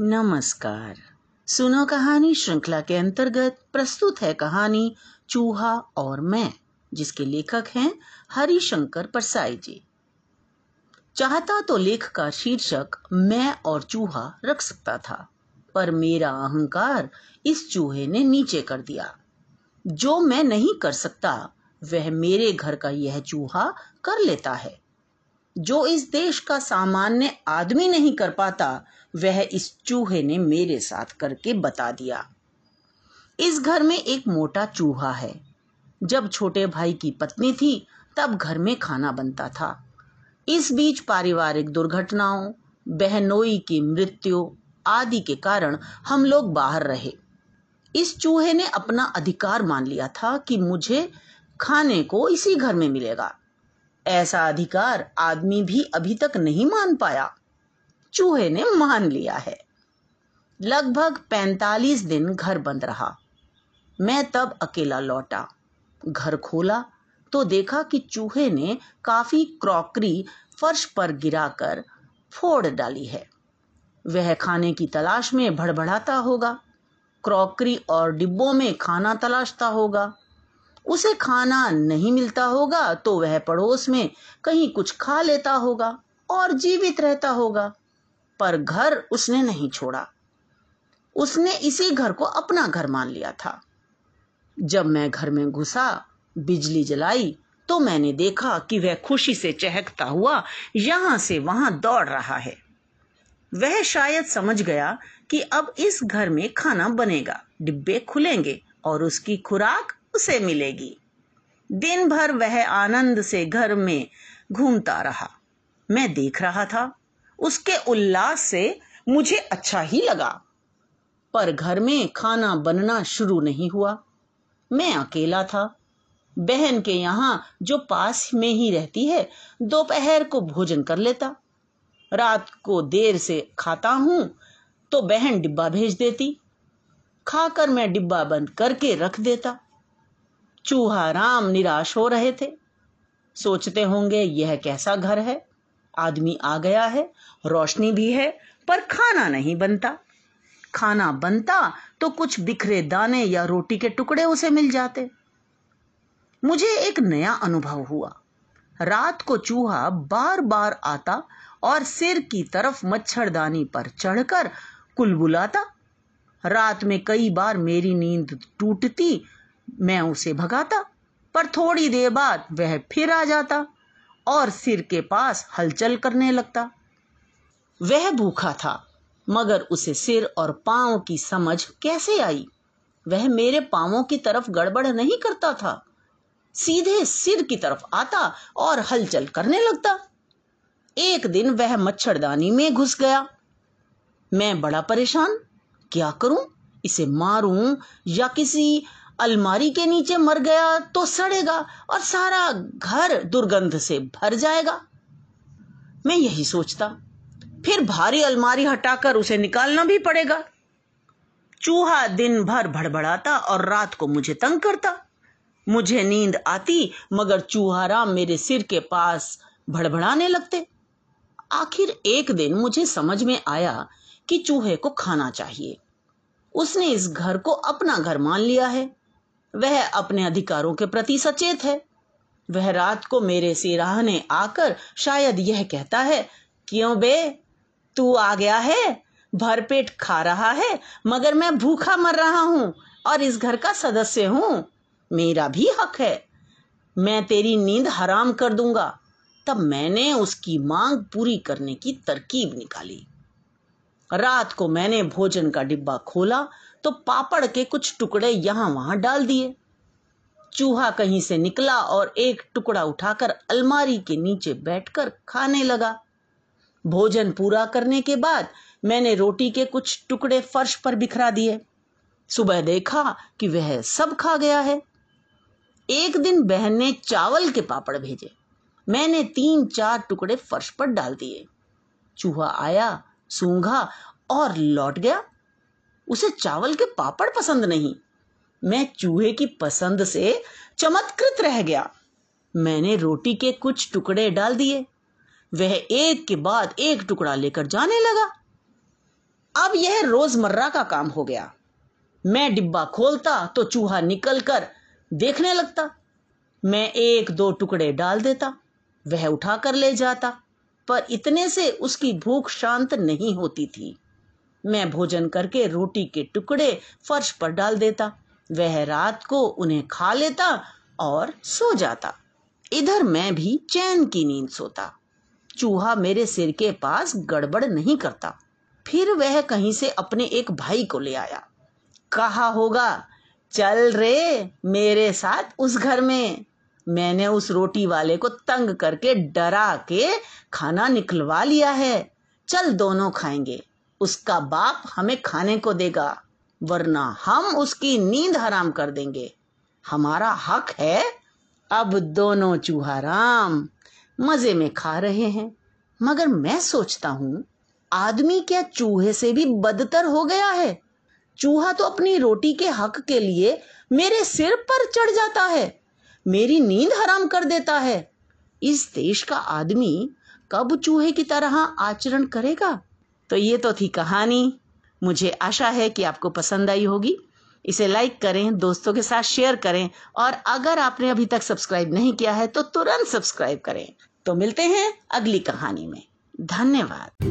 नमस्कार। सुनो कहानी श्रृंखला के अंतर्गत प्रस्तुत है कहानी चूहा और मैं, जिसके लेखक हैं हरिशंकर परसाई जी। चाहता तो लेख का शीर्षक मैं और चूहा रख सकता था, पर मेरा अहंकार इस चूहे ने नीचे कर दिया। जो मैं नहीं कर सकता, वह मेरे घर का यह चूहा कर लेता है। जो इस देश का सामान्य आदमी नहीं कर पाता, वह इस चूहे ने मेरे साथ करके बता दिया। इस घर में एक मोटा चूहा है। जब छोटे भाई की पत्नी थी, तब घर में खाना बनता था। इस बीच पारिवारिक दुर्घटनाओं, बहनोई की मृत्यु आदि के कारण हम लोग बाहर रहे। इस चूहे ने अपना अधिकार मान लिया था कि मुझे खाने को इसी घर में मिलेगा। ऐसा अधिकार आदमी भी अभी तक नहीं मान पाया। चूहे ने मान लिया है। लगभग पैंतालीस दिन घर बंद रहा। मैं तब अकेला लौटा। घर खोला तो देखा कि चूहे ने काफ़ी क्रॉकरी फर्श पर गिराकर फोड़ डाली है। वह खाने की तलाश में भड़बड़ाता होगा। क्रॉकरी और डिब्बों में खाना तलाशता होगा। उसे खाना नहीं मिलता होगा तो वह पड़ोस में कहीं कुछ खा लेता होगा और जीवित रहता होगा, पर घर उसने नहीं छोड़ा। उसने इसी घर को अपना घर मान लिया था। जब मैं घर में घुसा, बिजली जलाई तो मैंने देखा कि वह खुशी से चहकता हुआ यहाँ से वहाँ दौड़ रहा है। वह शायद समझ गया कि अब इस घर में खाना बनेगा, डिब्बे खुलेंगे और उसकी खुराक उसे मिलेगी। दिन भर वह आनंद से घर में घूमता रहा। मैं देख रहा था, उसके उल्लास से मुझे अच्छा ही लगा। पर घर में खाना बनना शुरू नहीं हुआ। मैं अकेला था। बहन के यहाँ, जो पास में ही रहती है, दोपहर को भोजन कर लेता। रात को देर से खाता हूँ तो बहन डिब्बा भेज देती। खाकर मैं डिब्बा बंद करके रख देता। चूहा राम निराश हो रहे थे। सोचते होंगे, यह कैसा घर है? आदमी आ गया है, रोशनी भी है, पर खाना नहीं बनता। खाना बनता तो कुछ बिखरे दाने या रोटी के टुकड़े उसे मिल जाते। मुझे एक नया अनुभव हुआ। रात को चूहा बार बार आता और सिर की तरफ़ मच्छरदानी पर चढ़कर कुलबुलाता। रात में कई बार मेरी नींद टूटती मैं उसे भगाता, पर थोड़ी देर बाद वह फिर आ जाता और सिर के पास हलचल करने लगता। वह भूखा था, मगर उसे सिर और पाँव की समझ कैसे आई? वह मेरे पांवों की तरफ़ गड़बड़ नहीं करता था, सीधे सिर की तरफ़ आता और हलचल करने लगता। एक दिन वह मच्छरदानी में घुस गया। मैं बड़ा परेशान, क्या करूँ? इसे मारूं या किसी अलमारी के नीचे मर गया तो सड़ेगा और सारा घर दुर्गंध से भर जाएगा। मैं यही सोचता, फिर भारी अलमारी हटाकर उसे निकालना भी पड़ेगा। चूहा दिन भर भड़बड़ाता और रात को मुझे तंग करता। मुझे नींद आती, मगर चूहाराम मेरे सिर के पास भड़बड़ाने लगते। आखिर एक दिन मुझे समझ में आया कि चूहे को खाना चाहिए। उसने इस घर को अपना घर मान लिया है। वह अपने अधिकारों के प्रति सचेत है। वह रात को मेरे सिराहने आकर शायद यह कहता है, क्यों बे? तू आ गया है? भरपेट खा रहा है, मगर मैं भूखा मर रहा हूँ और इस घर का सदस्य हूँ। मेरा भी हक है। मैं तेरी नींद हराम कर दूँगा। तब मैंने उसकी मांग पूरी करने की तरकीब निकाली। रात को मैंने भोजन का डिब्बा खोला तो पापड़ के कुछ टुकड़े यहाँ वहाँ डाल दिए। चूहा कहीं से निकला और एक टुकड़ा उठाकर अलमारी के नीचे बैठकर खाने लगा। भोजन पूरा करने के बाद मैंने रोटी के कुछ टुकड़े फर्श पर बिखरा दिए। सुबह देखा कि वह सब खा गया है। एक दिन बहन ने चावल के पापड़ भेजे। मैंने तीन चार टुकड़े फर्श पर डाल दिए। चूहा आया सूंघा और लौट गया। उसे चावल के पापड़ पसंद नहीं। मैं चूहे की पसंद से चमत्कृत रह गया। मैंने रोटी के कुछ टुकड़े डाल दिए। वह एक के बाद एक टुकड़ा लेकर जाने लगा। अब यह रोज़मर्रा का काम हो गया। मैं डिब्बा खोलता तो चूहा निकल कर देखने लगता। मैं एक दो टुकड़े डाल देता। वह उठा कर ले जाता। पर इतने से उसकी भूख शांत नहीं होती थी। मैं भोजन करके रोटी के टुकड़े फर्श पर डाल देता, वह रात को उन्हें खा लेता और सो जाता। इधर मैं भी चैन की नींद सोता। चूहा मेरे सिर के पास गड़बड़ नहीं करता। फिर वह कहीं से अपने एक भाई को ले आया। कहा होगा, चल रे मेरे साथ उस घर में। मैंने उस रोटी वाले को तंग करके डरा के खाना निकलवा लिया है। चल दोनों खाएँगे। उसका बाप हमें खाने को देगा, वरना हम उसकी नींद हराम कर देंगे। हमारा हक है, अब दोनों चूहा राम। मज़े में खा रहे हैं। मगर मैं सोचता हूँ, आदमी क्या चूहे से भी बदतर हो गया है? चूहा तो अपनी रोटी के हक के लिए मेरे सिर पर चढ़ जाता है। मेरी नींद हराम कर देता है। इस देश का आदमी कब चूहे की तरह आचरण करेगा? तो ये तो थी कहानी। मुझे आशा है कि आपको पसंद आई होगी। इसे लाइक करें, दोस्तों के साथ शेयर करें, और अगर आपने अभी तक सब्सक्राइब नहीं किया है तो तुरंत सब्सक्राइब करें। तो मिलते हैं अगली कहानी में। धन्यवाद।